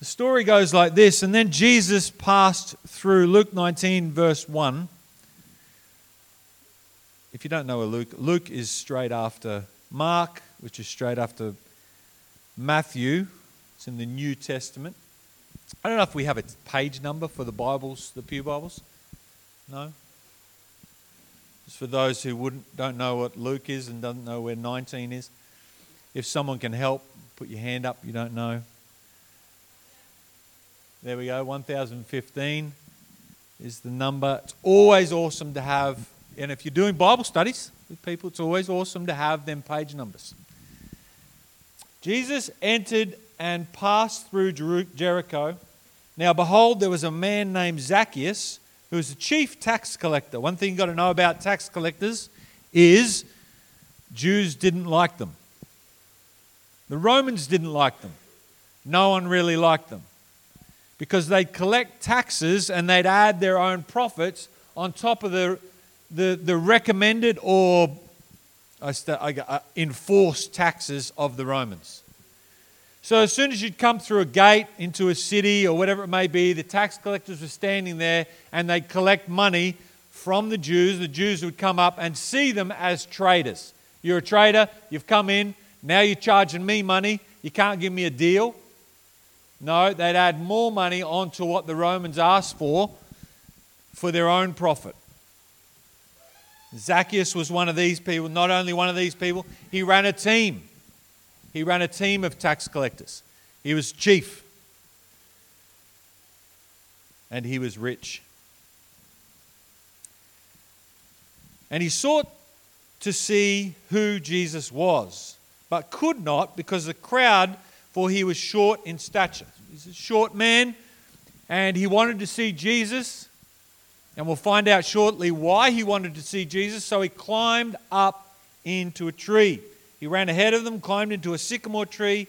The story goes like this, and then Jesus passed through Luke 19, verse 1. If you don't know a Luke, Luke is straight after Mark, which is straight after Matthew. It's in the New Testament. I don't know if we have a page number for the Bibles, the Pew Bibles. No? Just for those who wouldn't, don't know what Luke is and don't know where 19 is. If someone can help, put your hand up, you don't know. There we go, 1015 is the number. It's always awesome to have, and if you're doing Bible studies with people, it's always awesome to have them page numbers. Jesus entered and passed through Jericho. Now, behold, there was a man named Zacchaeus who was a chief tax collector. One thing you've got to know about tax collectors is Jews didn't like them. The Romans didn't like them. No one really liked them because they'd collect taxes and they'd add their own profits on top of the, the, the recommended or uh, enforced taxes of the Romans. So as soon as you'd come through a gate into a city or whatever it may be, the tax collectors were standing there and they'd collect money from the Jews. The Jews would come up and see them as traders. You're a trader, you've come in, now you're charging me money, you can't give me a deal. No, they'd add more money onto what the Romans asked for for their own profit. Zacchaeus was one of these people, not only one of these people, he ran a team. He ran a team of tax collectors. He was chief. And he was rich. And he sought to see who Jesus was, but could not because the crowd for he was short in stature. He's a short man, and he wanted to see Jesus. And we'll find out shortly why he wanted to see Jesus. So he climbed up into a tree. He ran ahead of them, climbed into a sycamore tree,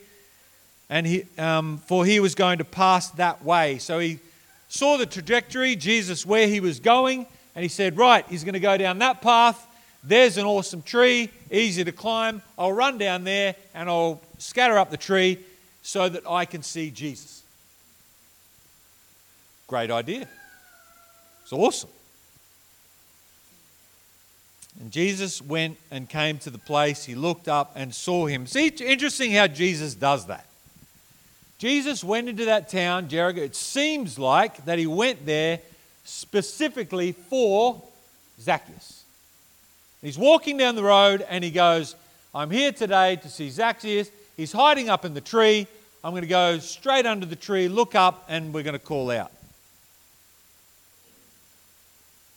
and he, um, for he was going to pass that way. So he saw the trajectory, Jesus, where he was going, and he said, Right, he's going to go down that path. There's an awesome tree, easy to climb. I'll run down there and I'll scatter up the tree so that I can see Jesus. Great idea. It's awesome. And Jesus went and came to the place. He looked up and saw him. See, it's interesting how Jesus does that. Jesus went into that town, Jericho. It seems like that he went there specifically for Zacchaeus. He's walking down the road and he goes, I'm here today to see Zacchaeus. He's hiding up in the tree. I'm going to go straight under the tree, look up, and we're going to call out.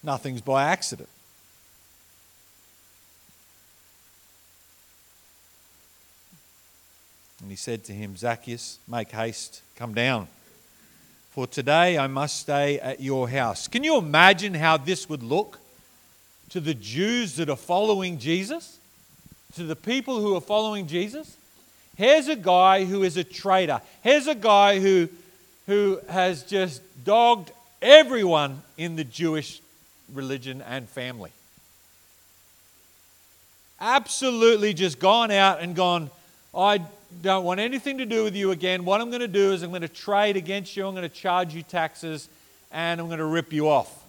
Nothing's by accident. And he said to him, Zacchaeus, make haste, come down. For today I must stay at your house. Can you imagine how this would look to the Jews that are following Jesus? To the people who are following Jesus? Here's a guy who is a traitor. Here's a guy who, who has just dogged everyone in the Jewish religion and family. Absolutely just gone out and gone, I don't want anything to do with you again. What I'm going to do is I'm going to trade against you, I'm going to charge you taxes, and I'm going to rip you off.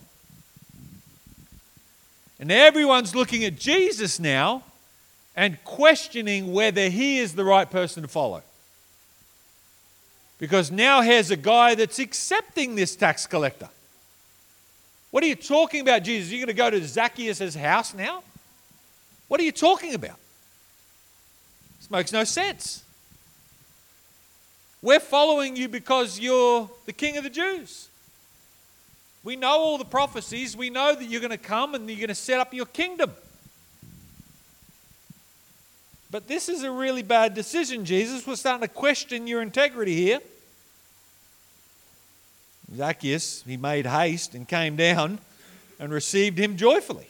And everyone's looking at Jesus now and questioning whether he is the right person to follow. Because now here's a guy that's accepting this tax collector. What are you talking about, Jesus? Are you going to go to Zacchaeus' house now? What are you talking about? This makes no sense. We're following you because you're the king of the Jews. We know all the prophecies. We know that you're going to come and you're going to set up your kingdom. But this is a really bad decision, Jesus. We're starting to question your integrity here. Zacchaeus, he made haste and came down and received him joyfully.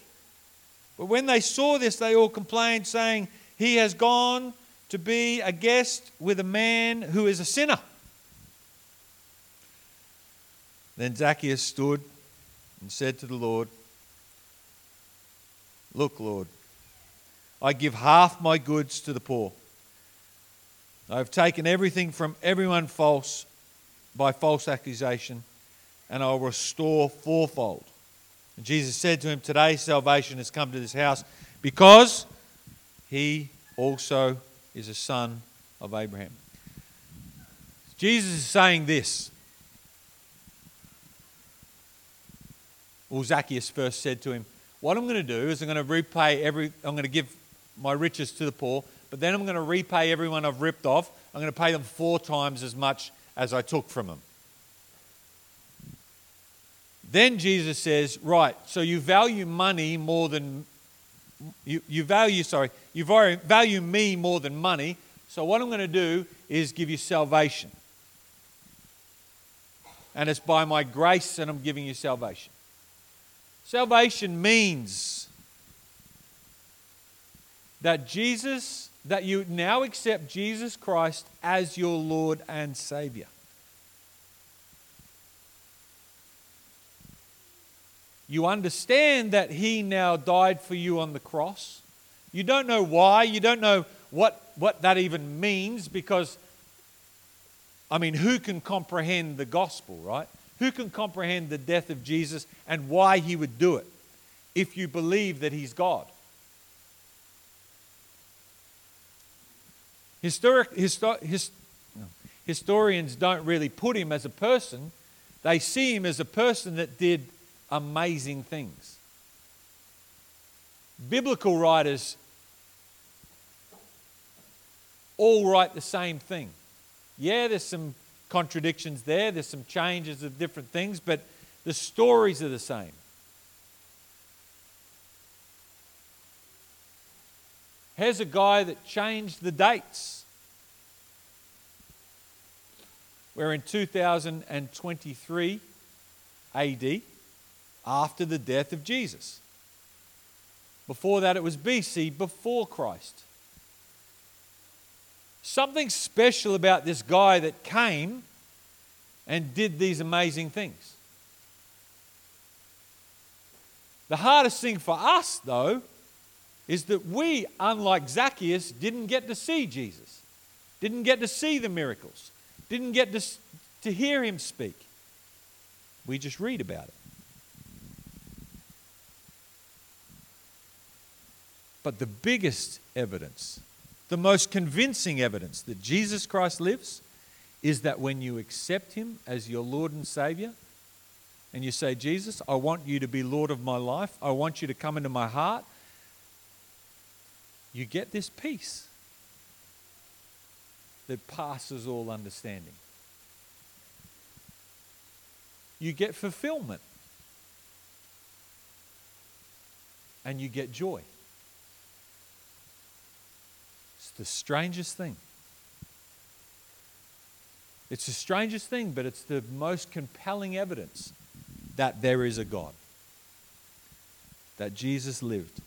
But when they saw this, they all complained, saying, He has gone to be a guest with a man who is a sinner. Then Zacchaeus stood and said to the Lord, Look, Lord, I give half my goods to the poor. I have taken everything from everyone false by false accusation, and I'll restore fourfold. And Jesus said to him, Today salvation has come to this house because he also is a son of Abraham. Jesus is saying this. Well, Zacchaeus first said to him, What I'm going to do is I'm going to repay every, I'm going to give my riches to the poor, but then I'm going to repay everyone I've ripped off. I'm going to pay them four times as much as I took from them. Then Jesus says, Right, so you value money more than, you, you value, sorry, you value me more than money. So what I'm going to do is give you salvation. And it's by my grace that I'm giving you salvation. Salvation means that Jesus, that you now accept Jesus Christ as your Lord and Savior. You understand that He now died for you on the cross. You don't know why, you don't know what, what that even means because, I mean, who can comprehend the gospel, right? Who can comprehend the death of Jesus and why He would do it if you believe that He's God? Historic, histor, his, historians don't really put him as a person, they see him as a person that did amazing things. Biblical writers all write the same thing. Yeah, there's some contradictions there, there's some changes of different things, but the stories are the same. Here's a guy that changed the dates. We're in 2023 AD after the death of Jesus. Before that, it was BC, before Christ. Something special about this guy that came and did these amazing things. The hardest thing for us, though, is that we, unlike Zacchaeus, didn't get to see Jesus, didn't get to see the miracles, didn't get to, to hear him speak. We just read about it. But the biggest evidence, the most convincing evidence that Jesus Christ lives, is that when you accept Him as your Lord and Savior, and you say, Jesus, I want you to be Lord of my life, I want you to come into my heart, you get this peace that passes all understanding. You get fulfillment. And you get joy It's the strangest thing. It's the strangest thing, but it's the most compelling evidence that there is a God, that Jesus lived,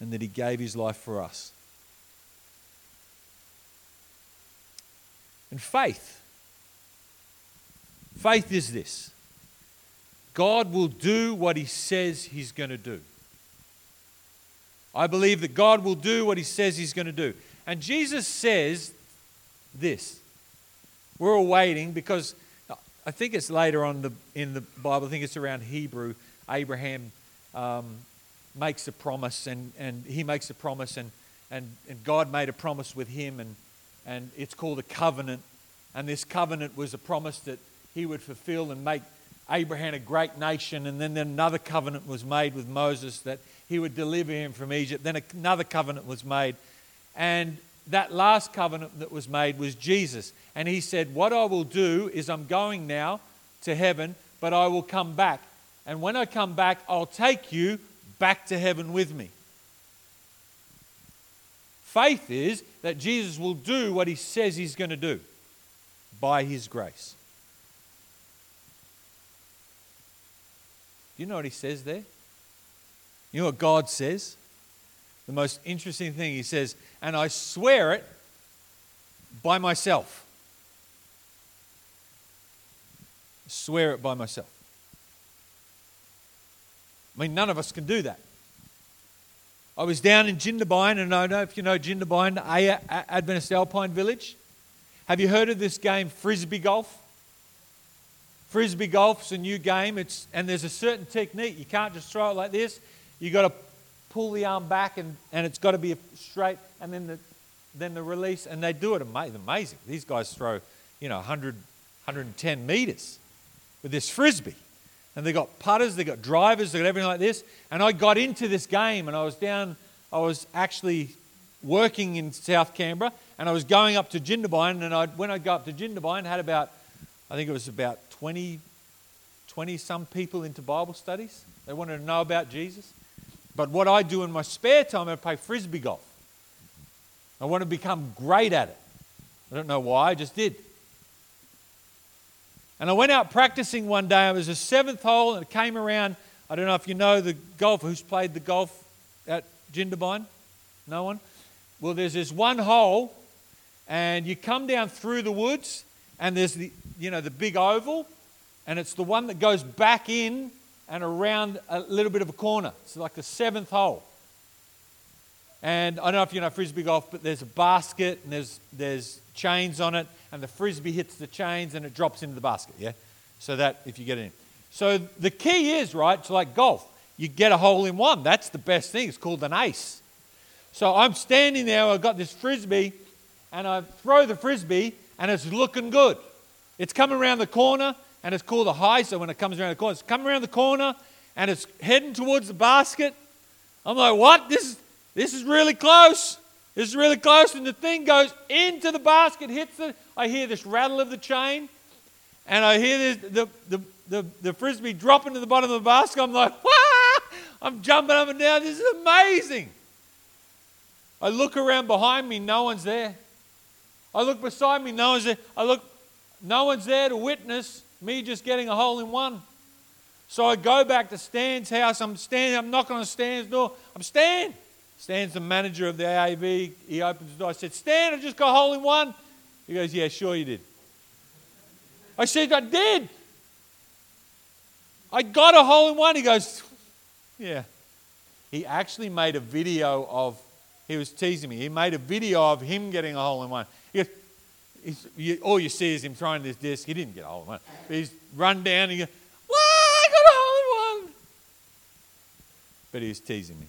and that he gave his life for us. And faith. Faith is this God will do what he says he's going to do. I believe that God will do what He says He's going to do. And Jesus says this. We're all waiting because I think it's later on the, in the Bible, I think it's around Hebrew, Abraham um, makes a promise and, and he makes a promise and, and, and God made a promise with him and, and it's called a covenant. And this covenant was a promise that he would fulfill and make Abraham a great nation. And then another covenant was made with Moses that he would deliver him from Egypt. Then another covenant was made. And that last covenant that was made was Jesus. And he said, What I will do is I'm going now to heaven, but I will come back. And when I come back, I'll take you back to heaven with me. Faith is that Jesus will do what he says he's going to do by his grace. Do you know what he says there? You know what God says? The most interesting thing, He says, and I swear it by myself. I swear it by myself. I mean, none of us can do that. I was down in Jindabyne, and I don't know if you know Jindabyne, Adventist Alpine Village. Have you heard of this game, Frisbee Golf? Frisbee golf's a new game, it's, and there's a certain technique. You can't just throw it like this. You've got to pull the arm back, and, and it's got to be straight, and then the, then the release. And they do it amazing. These guys throw, you know, 100, 110 meters with this Frisbee. And they got putters, they got drivers, they got everything like this. And I got into this game, and I was down, I was actually working in South Canberra, and I was going up to Jindabyne, and I'd, when I go up to Jindabyne, had about, I think it was about 20, 20 some people into Bible studies. They wanted to know about Jesus. But what I do in my spare time, I play frisbee golf. I want to become great at it. I don't know why, I just did. And I went out practicing one day. It was a seventh hole, and it came around. I don't know if you know the golfer who's played the golf at Jindabyne. No one? Well, there's this one hole, and you come down through the woods, and there's the, you know, the big oval, and it's the one that goes back in and around a little bit of a corner. It's like the seventh hole. And I don't know if you know frisbee golf, but there's a basket and there's, there's chains on it, and the frisbee hits the chains and it drops into the basket, yeah? So that if you get it in. So the key is, right, it's like golf. You get a hole in one. That's the best thing. It's called an ace. So I'm standing there, I've got this frisbee, and I throw the frisbee, and it's looking good. It's coming around the corner, and it's called a high. So when it comes around the corner, it's coming around the corner, and it's heading towards the basket. I'm like, what? This is, this is really close. This is really close. And the thing goes into the basket, hits it. I hear this rattle of the chain, and I hear this, the, the, the, the frisbee drop into the bottom of the basket. I'm like, Wah! I'm jumping up and down. This is amazing. I look around behind me, no one's there. I look beside me, no one's there. I look, no one's there to witness me just getting a hole in one. So I go back to Stan's house. I'm standing, I'm knocking on Stan's door. I'm Stan. Stan's the manager of the AAV. He opens the door. I said, Stan, I just got a hole in one. He goes, Yeah, sure you did. I said, I did. I got a hole in one. He goes, Yeah. He actually made a video of he was teasing me. He made a video of him getting a hole in one. He goes, you, all you see is him throwing this disc. He didn't get a hole in one. He's run down and he goes, Wow, I got a hole in one. But he was teasing me.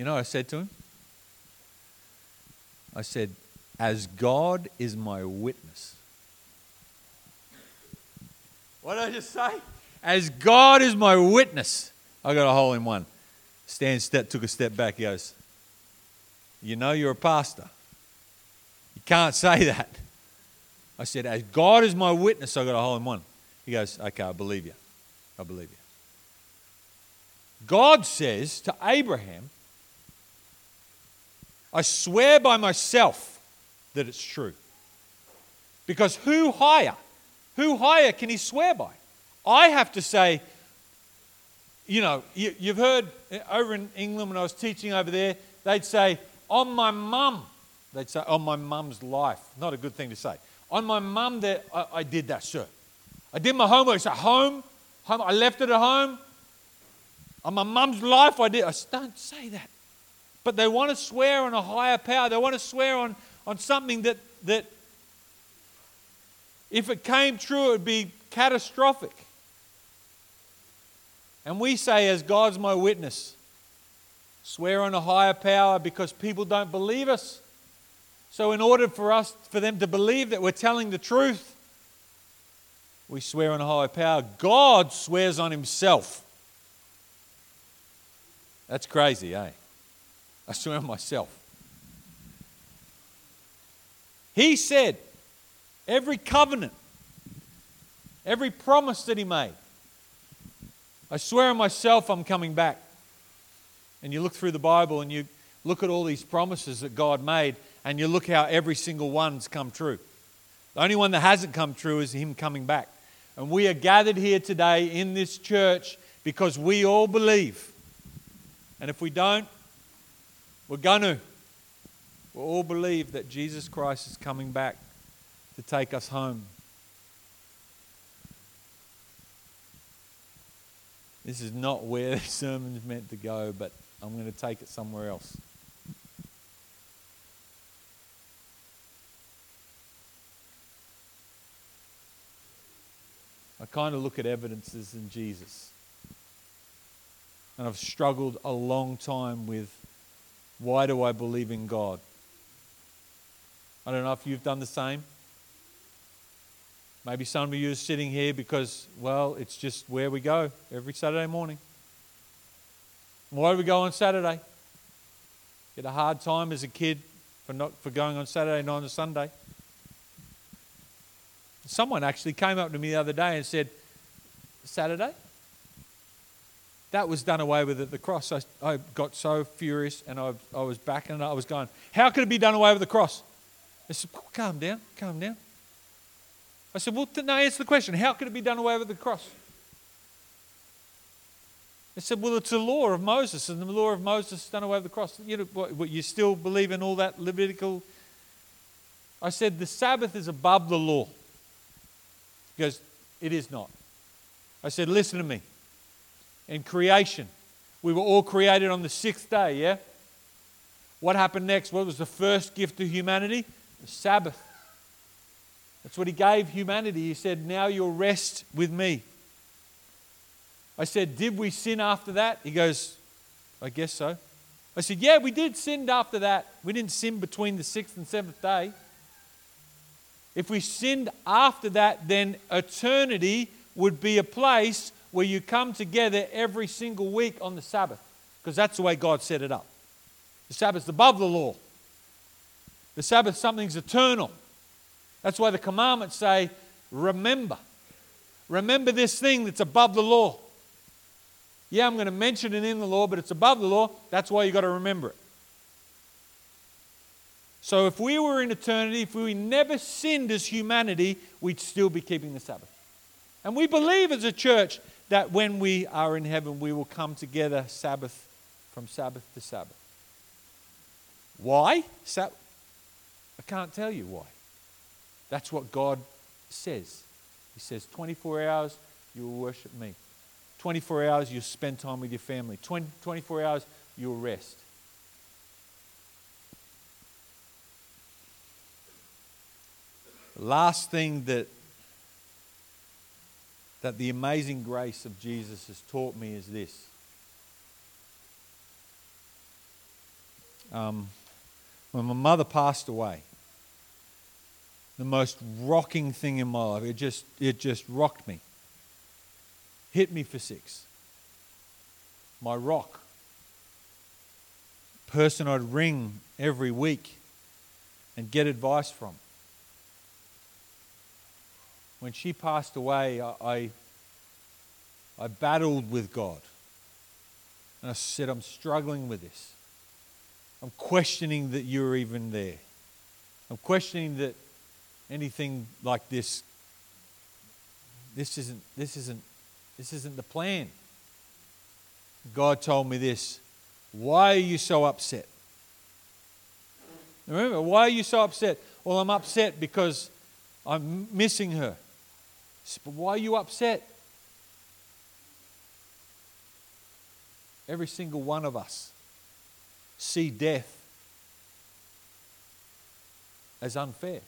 You know I said to him? I said, As God is my witness. What did I just say? As God is my witness, I got a hole in one. Stan step, took a step back. He goes, You know you're a pastor. You can't say that. I said, As God is my witness, I got a hole in one. He goes, Okay, I believe you. I believe you. God says to Abraham, I swear by myself that it's true. Because who higher? Who higher can he swear by? I have to say, you know, you, have heard over in England when I was teaching over there, they'd say, on my mum. They'd say, on my mum's life. Not a good thing to say. On my mum, that I, I, did that, sir. I did my homework. So home, home, I left it at home. On my mum's life, I did. I don't say that. But they want to swear on a higher power. They want to swear on, on something that, that, if it came true, it would be catastrophic. And we say, as God's my witness, swear on a higher power because people don't believe us. So, in order for us, for them to believe that we're telling the truth, we swear on a higher power. God swears on himself. That's crazy, eh? I swear on myself. He said, every covenant, every promise that he made, I swear on myself I'm coming back. And you look through the Bible and you look at all these promises that God made, and you look how every single one's come true. The only one that hasn't come true is Him coming back. And we are gathered here today in this church because we all believe. And if we don't, we're going to. We all believe that Jesus Christ is coming back to take us home. This is not where the sermon's meant to go, but I'm going to take it somewhere else. I kind of look at evidences in Jesus. And I've struggled a long time with why do I believe in God? I don't know if you've done the same. Maybe some of you are sitting here because, well, it's just where we go every Saturday morning. Why do we go on Saturday? Get a hard time as a kid for not for going on Saturday night and Sunday. Someone actually came up to me the other day and said, Saturday? That was done away with at the cross. I, I got so furious and I, I was back and I was going, How could it be done away with the cross? I said, Calm down, calm down. I said, Well, no, answer the question. How could it be done away with the cross? They said, Well, it's the law of Moses, and the law of Moses done away with the cross. You know, what, you still believe in all that Levitical? I said, The Sabbath is above the law. He goes, It is not. I said, Listen to me. In creation, we were all created on the sixth day, yeah? What happened next? What was the first gift to humanity? The Sabbath. That's what he gave humanity. He said, Now you'll rest with me. I said, Did we sin after that? He goes, I guess so. I said, Yeah, we did sin after that. We didn't sin between the sixth and seventh day. If we sinned after that, then eternity would be a place where you come together every single week on the Sabbath, because that's the way God set it up. The Sabbath's above the law. The Sabbath, something's eternal. That's why the commandments say, remember. Remember this thing that's above the law. Yeah, I'm going to mention it in the law, but it's above the law. That's why you've got to remember it. So if we were in eternity, if we never sinned as humanity, we'd still be keeping the Sabbath. And we believe as a church that when we are in heaven, we will come together Sabbath from Sabbath to Sabbath. Why? I can't tell you why. That's what God says. He says, 24 hours, you will worship me. 24 hours, you'll spend time with your family. 20, 24 hours, you'll rest. last thing that that the amazing grace of Jesus has taught me is this. Um, when my mother passed away, the most rocking thing in my life, it just, it just rocked me. Hit me for six. My rock. Person I'd ring every week and get advice from when she passed away, I, I, I battled with God. And I said, I'm struggling with this. I'm questioning that you're even there. I'm questioning that anything like this, this isn't, this isn't, this isn't the plan. God told me this. Why are you so upset? Remember, why are you so upset? Well, I'm upset because I'm missing her. But why are you upset? Every single one of us see death as unfair.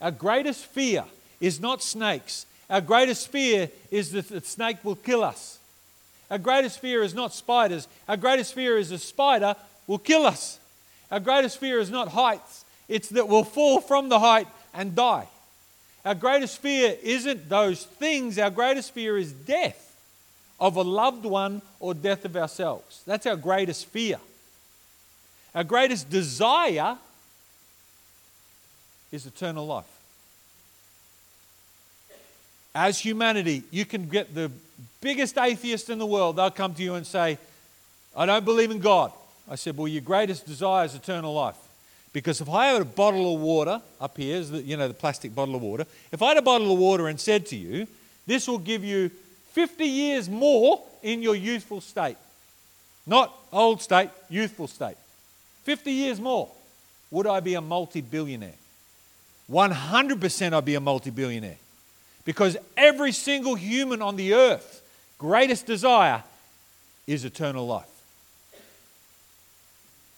Our greatest fear is not snakes. Our greatest fear is that the snake will kill us. Our greatest fear is not spiders. Our greatest fear is a spider will kill us. Our greatest fear is not heights, it's that we'll fall from the height and die. Our greatest fear isn't those things, our greatest fear is death of a loved one or death of ourselves. That's our greatest fear. Our greatest desire is eternal life. As humanity, you can get the biggest atheist in the world, they'll come to you and say, I don't believe in God. I said, Well, your greatest desire is eternal life. Because if I had a bottle of water up here, you know, the plastic bottle of water, if I had a bottle of water and said to you, this will give you 50 years more in your youthful state, not old state, youthful state, 50 years more, would I be a multi billionaire? 100% I'd be a multi billionaire. Because every single human on the earth, greatest desire is eternal life.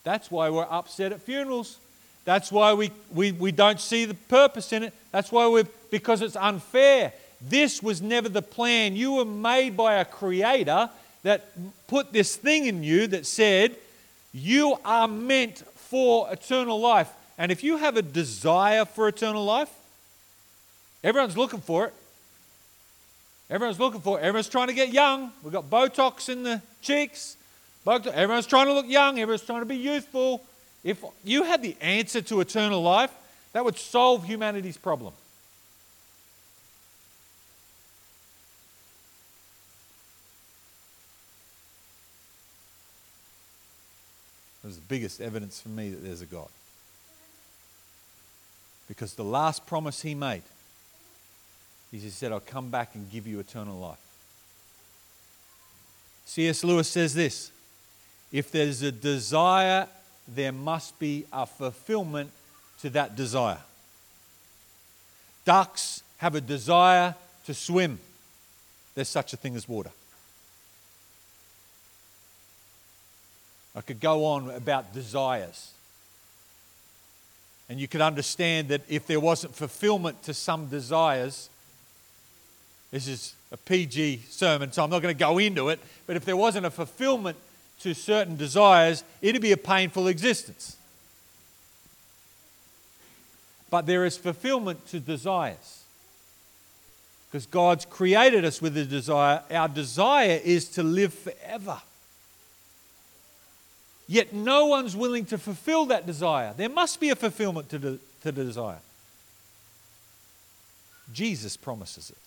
That's why we're upset at funerals. That's why we, we, we don't see the purpose in it. That's why we're, because it's unfair. This was never the plan. You were made by a creator that put this thing in you that said, You are meant for eternal life. And if you have a desire for eternal life, everyone's looking for it. Everyone's looking for it. Everyone's trying to get young. We've got Botox in the cheeks. Everyone's trying to look young. Everyone's trying to be youthful. If you had the answer to eternal life, that would solve humanity's problem. It was the biggest evidence for me that there's a God. Because the last promise he made is he said, I'll come back and give you eternal life. C.S. Lewis says this if there's a desire, there must be a fulfillment to that desire. Ducks have a desire to swim. There's such a thing as water. I could go on about desires. And you could understand that if there wasn't fulfillment to some desires, this is a PG sermon, so I'm not going to go into it, but if there wasn't a fulfillment to certain desires, it'd be a painful existence. But there is fulfillment to desires. Because God's created us with a desire. Our desire is to live forever. Yet no one's willing to fulfill that desire. There must be a fulfillment to the, to the desire. Jesus promises it.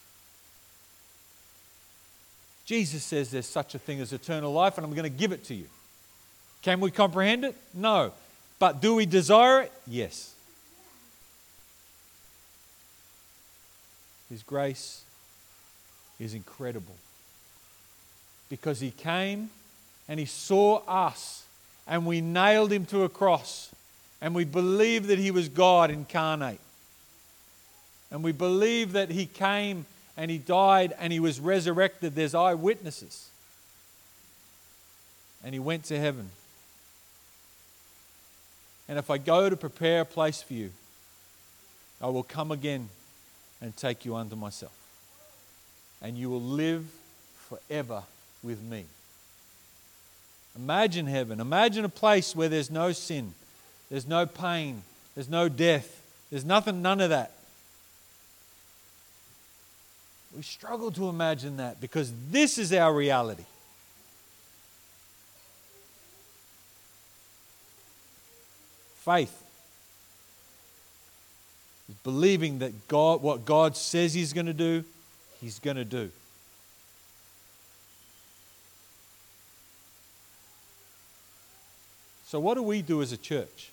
Jesus says there's such a thing as eternal life, and I'm going to give it to you. Can we comprehend it? No. But do we desire it? Yes. His grace is incredible because He came and He saw us and we nailed him to a cross and we believe that he was God incarnate. And we believe that he came and he died and he was resurrected. There's eyewitnesses. And he went to heaven. And if I go to prepare a place for you, I will come again and take you unto myself. And you will live forever with me. Imagine heaven. Imagine a place where there's no sin, there's no pain, there's no death, there's nothing, none of that. We struggle to imagine that because this is our reality. Faith is believing that God, what God says He's going to do, He's going to do. So, what do we do as a church?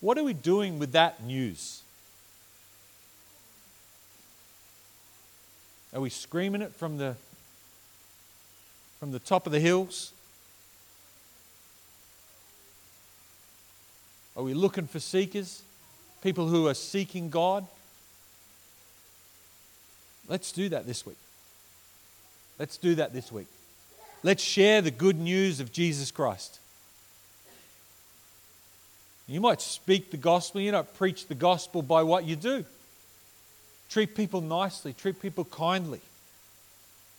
What are we doing with that news? Are we screaming it from the, from the top of the hills? Are we looking for seekers? People who are seeking God? Let's do that this week. Let's do that this week. Let's share the good news of Jesus Christ. You might speak the gospel, you don't preach the gospel by what you do. Treat people nicely, treat people kindly.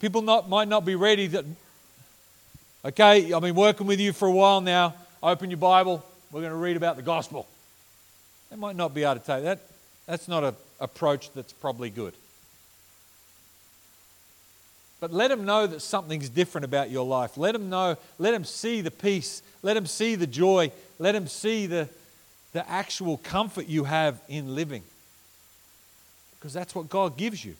People not, might not be ready that, okay, I've been working with you for a while now. Open your Bible, we're going to read about the gospel. They might not be able to take that. That's not an approach that's probably good. But let them know that something's different about your life. Let them know, let them see the peace, let them see the joy, let them see the, the actual comfort you have in living. Because that's what God gives you.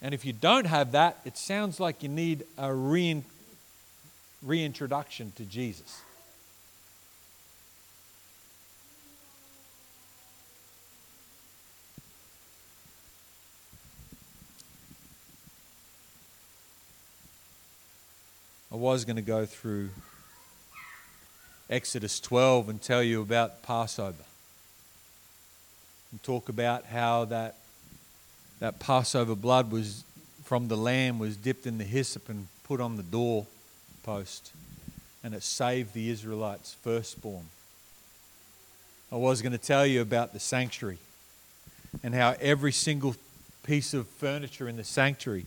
And if you don't have that, it sounds like you need a rein, reintroduction to Jesus. I was going to go through Exodus 12 and tell you about Passover. And talk about how that, that Passover blood was from the lamb was dipped in the hyssop and put on the door post. And it saved the Israelites' firstborn. I was going to tell you about the sanctuary and how every single piece of furniture in the sanctuary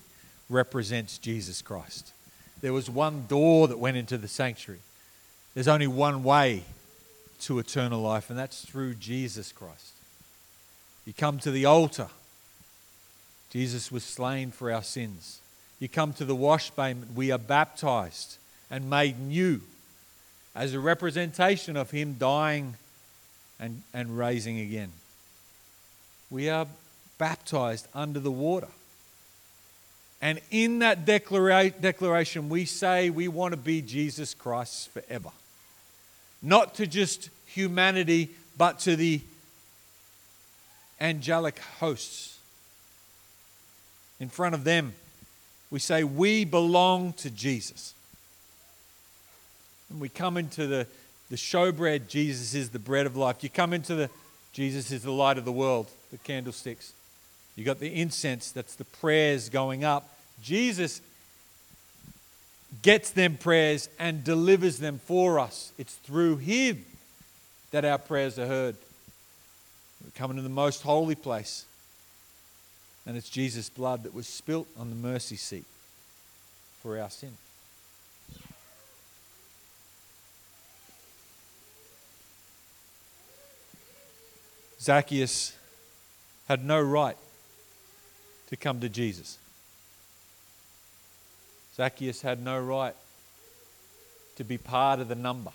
represents Jesus Christ. There was one door that went into the sanctuary. There's only one way to eternal life, and that's through Jesus Christ. You come to the altar, Jesus was slain for our sins. You come to the wash payment, we are baptized and made new as a representation of Him dying and, and raising again. We are baptized under the water. And in that declara- declaration, we say we want to be Jesus Christ forever. Not to just humanity, but to the angelic hosts. In front of them, we say, We belong to Jesus. And we come into the, the showbread, Jesus is the bread of life. You come into the, Jesus is the light of the world, the candlesticks. You got the incense, that's the prayers going up. Jesus gets them prayers and delivers them for us. It's through Him that our prayers are heard. We're coming to the most holy place. And it's Jesus' blood that was spilt on the mercy seat for our sin. Zacchaeus had no right to come to Jesus. Zacchaeus had no right to be part of the number.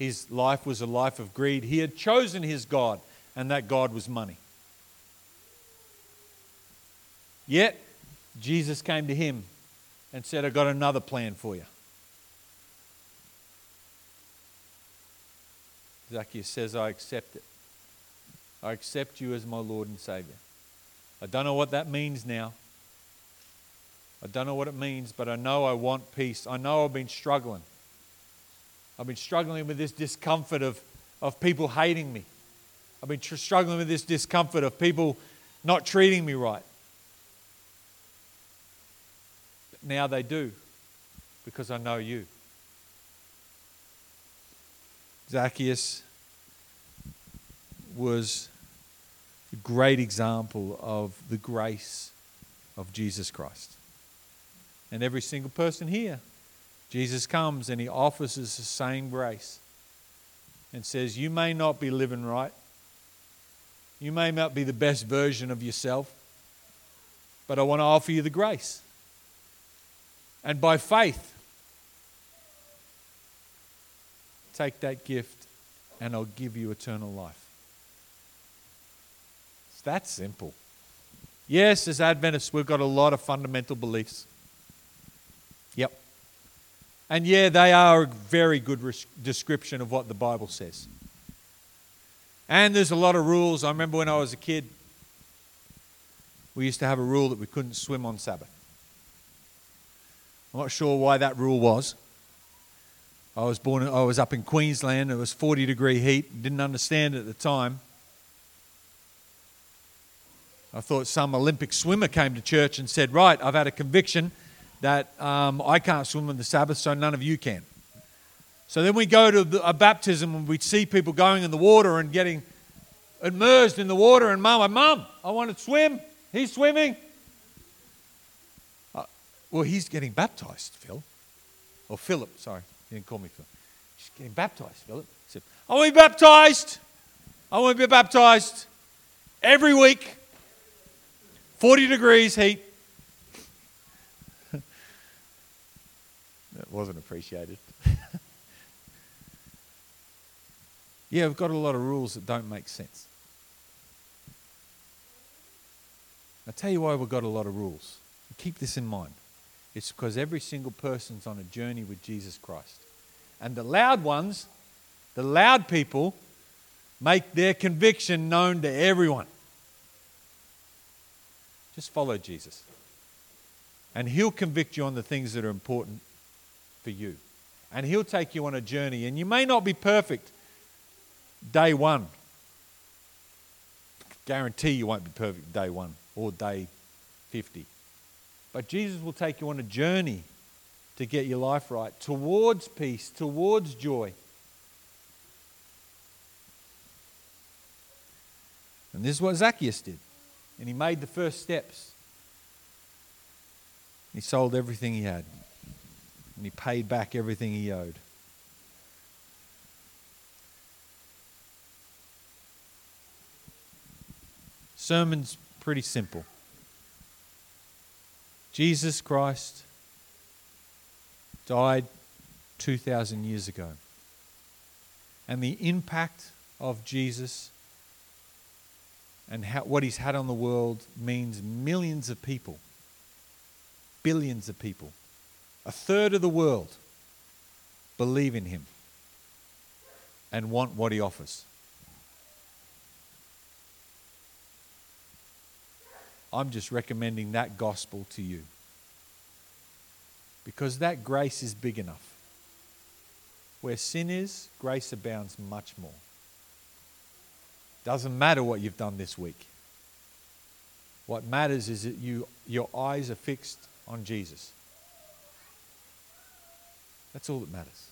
His life was a life of greed. He had chosen his God, and that God was money. Yet, Jesus came to him and said, I've got another plan for you. Zacchaeus says, I accept it. I accept you as my Lord and Savior. I don't know what that means now. I don't know what it means, but I know I want peace. I know I've been struggling. I've been struggling with this discomfort of, of people hating me. I've been tr- struggling with this discomfort of people not treating me right. But now they do because I know you. Zacchaeus was a great example of the grace of Jesus Christ. And every single person here, Jesus comes and he offers us the same grace and says, You may not be living right. You may not be the best version of yourself, but I want to offer you the grace. And by faith, take that gift and I'll give you eternal life. It's that simple. Yes, as Adventists, we've got a lot of fundamental beliefs. And yeah, they are a very good res- description of what the Bible says. And there's a lot of rules. I remember when I was a kid, we used to have a rule that we couldn't swim on Sabbath. I'm not sure why that rule was. I was born, I was up in Queensland. It was 40 degree heat. Didn't understand it at the time. I thought some Olympic swimmer came to church and said, Right, I've had a conviction that um, I can't swim on the Sabbath, so none of you can. So then we go to a baptism and we see people going in the water and getting immersed in the water, and mum, mum, I want to swim. He's swimming. Uh, well, he's getting baptized, Phil. Or Philip, sorry. He didn't call me Phil. He's getting baptized, Philip. He said, I want to be baptized. I want to be baptized every week. 40 degrees heat. Wasn't appreciated. yeah, we've got a lot of rules that don't make sense. I'll tell you why we've got a lot of rules. Keep this in mind. It's because every single person's on a journey with Jesus Christ. And the loud ones, the loud people, make their conviction known to everyone. Just follow Jesus. And He'll convict you on the things that are important for you. And He'll take you on a journey. And you may not be perfect day one. Guarantee you won't be perfect day one or day 50. But Jesus will take you on a journey to get your life right towards peace, towards joy. And this is what Zacchaeus did. And he made the first steps. He sold everything he had. And he paid back everything he owed. Sermon's pretty simple. Jesus Christ died 2,000 years ago. And the impact of Jesus and how, what he's had on the world means millions of people, billions of people, a third of the world believe in him and want what he offers. I'm just recommending that gospel to you. Because that grace is big enough. Where sin is, grace abounds much more. Doesn't matter what you've done this week. What matters is that you, your eyes are fixed on Jesus. That's all that matters.